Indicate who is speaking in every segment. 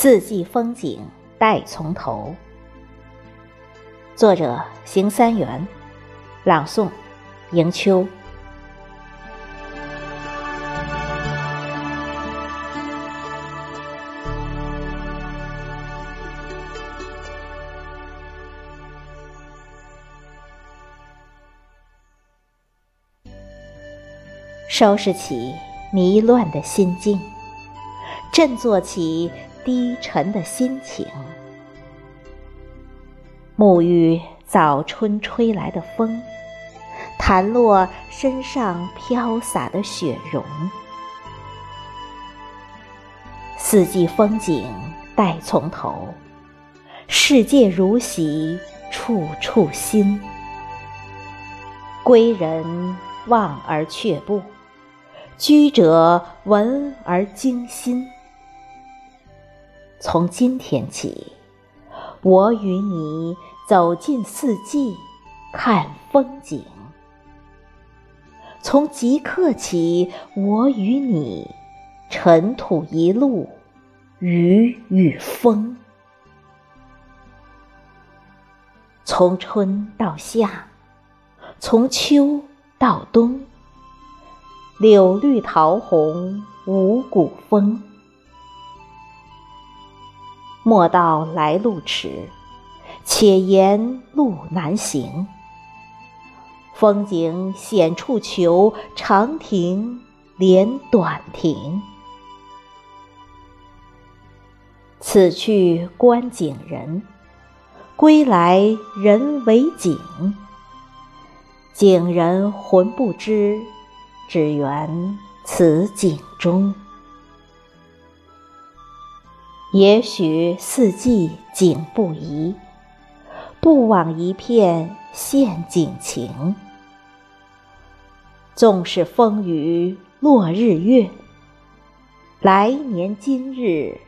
Speaker 1: 四季风景待从头。作者：邢三元，朗诵：迎秋。收拾起迷乱的心境，振作起低沉的心情，沐浴早春吹来的风，弹落身上飘洒的雪绒。四季风景待从头，世界如洗，处处新。归人望而却步。居者闻而惊心。从今天起，我与你走进四季，看风景。从即刻起，我与你尘土一路，雨与风。从春到夏，从秋到冬。柳绿桃红五谷丰，莫道来路迟，且言路难行。风景险处求，长亭连短亭。此去观景人，归来人为景。景人浑不知。只缘此景中，也许四季景不移，不枉一片现景情。纵使风雨落日月，来年今日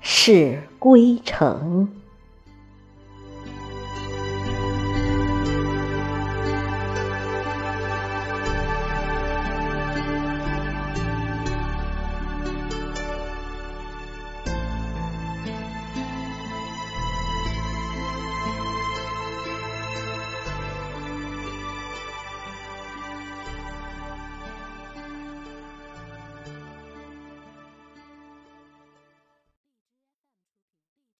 Speaker 1: 是归程。